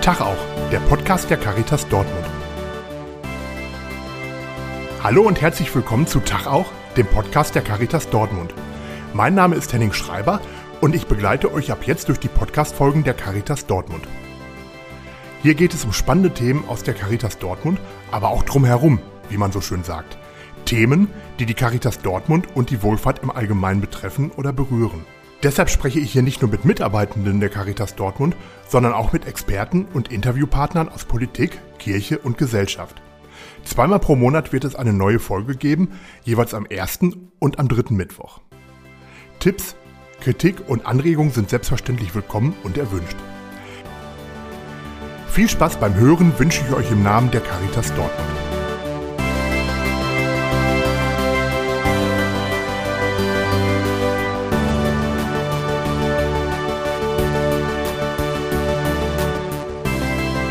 Tag auch, der Podcast der Caritas Dortmund. Hallo und herzlich willkommen zu Tag auch, dem Podcast der Caritas Dortmund. Mein Name ist Henning Schreiber und ich begleite euch ab jetzt durch die Podcast-Folgen der Caritas Dortmund. Hier geht es um spannende Themen aus der Caritas Dortmund, aber auch drumherum, wie man so schön sagt. Themen, die die Caritas Dortmund und die Wohlfahrt im Allgemeinen betreffen oder berühren. Deshalb spreche ich hier nicht nur mit Mitarbeitenden der Caritas Dortmund, sondern auch mit Experten und Interviewpartnern aus Politik, Kirche und Gesellschaft. Zweimal pro Monat wird es eine neue Folge geben, jeweils am ersten und am dritten Mittwoch. Tipps, Kritik und Anregungen sind selbstverständlich willkommen und erwünscht. Viel Spaß beim Hören wünsche ich euch im Namen der Caritas Dortmund.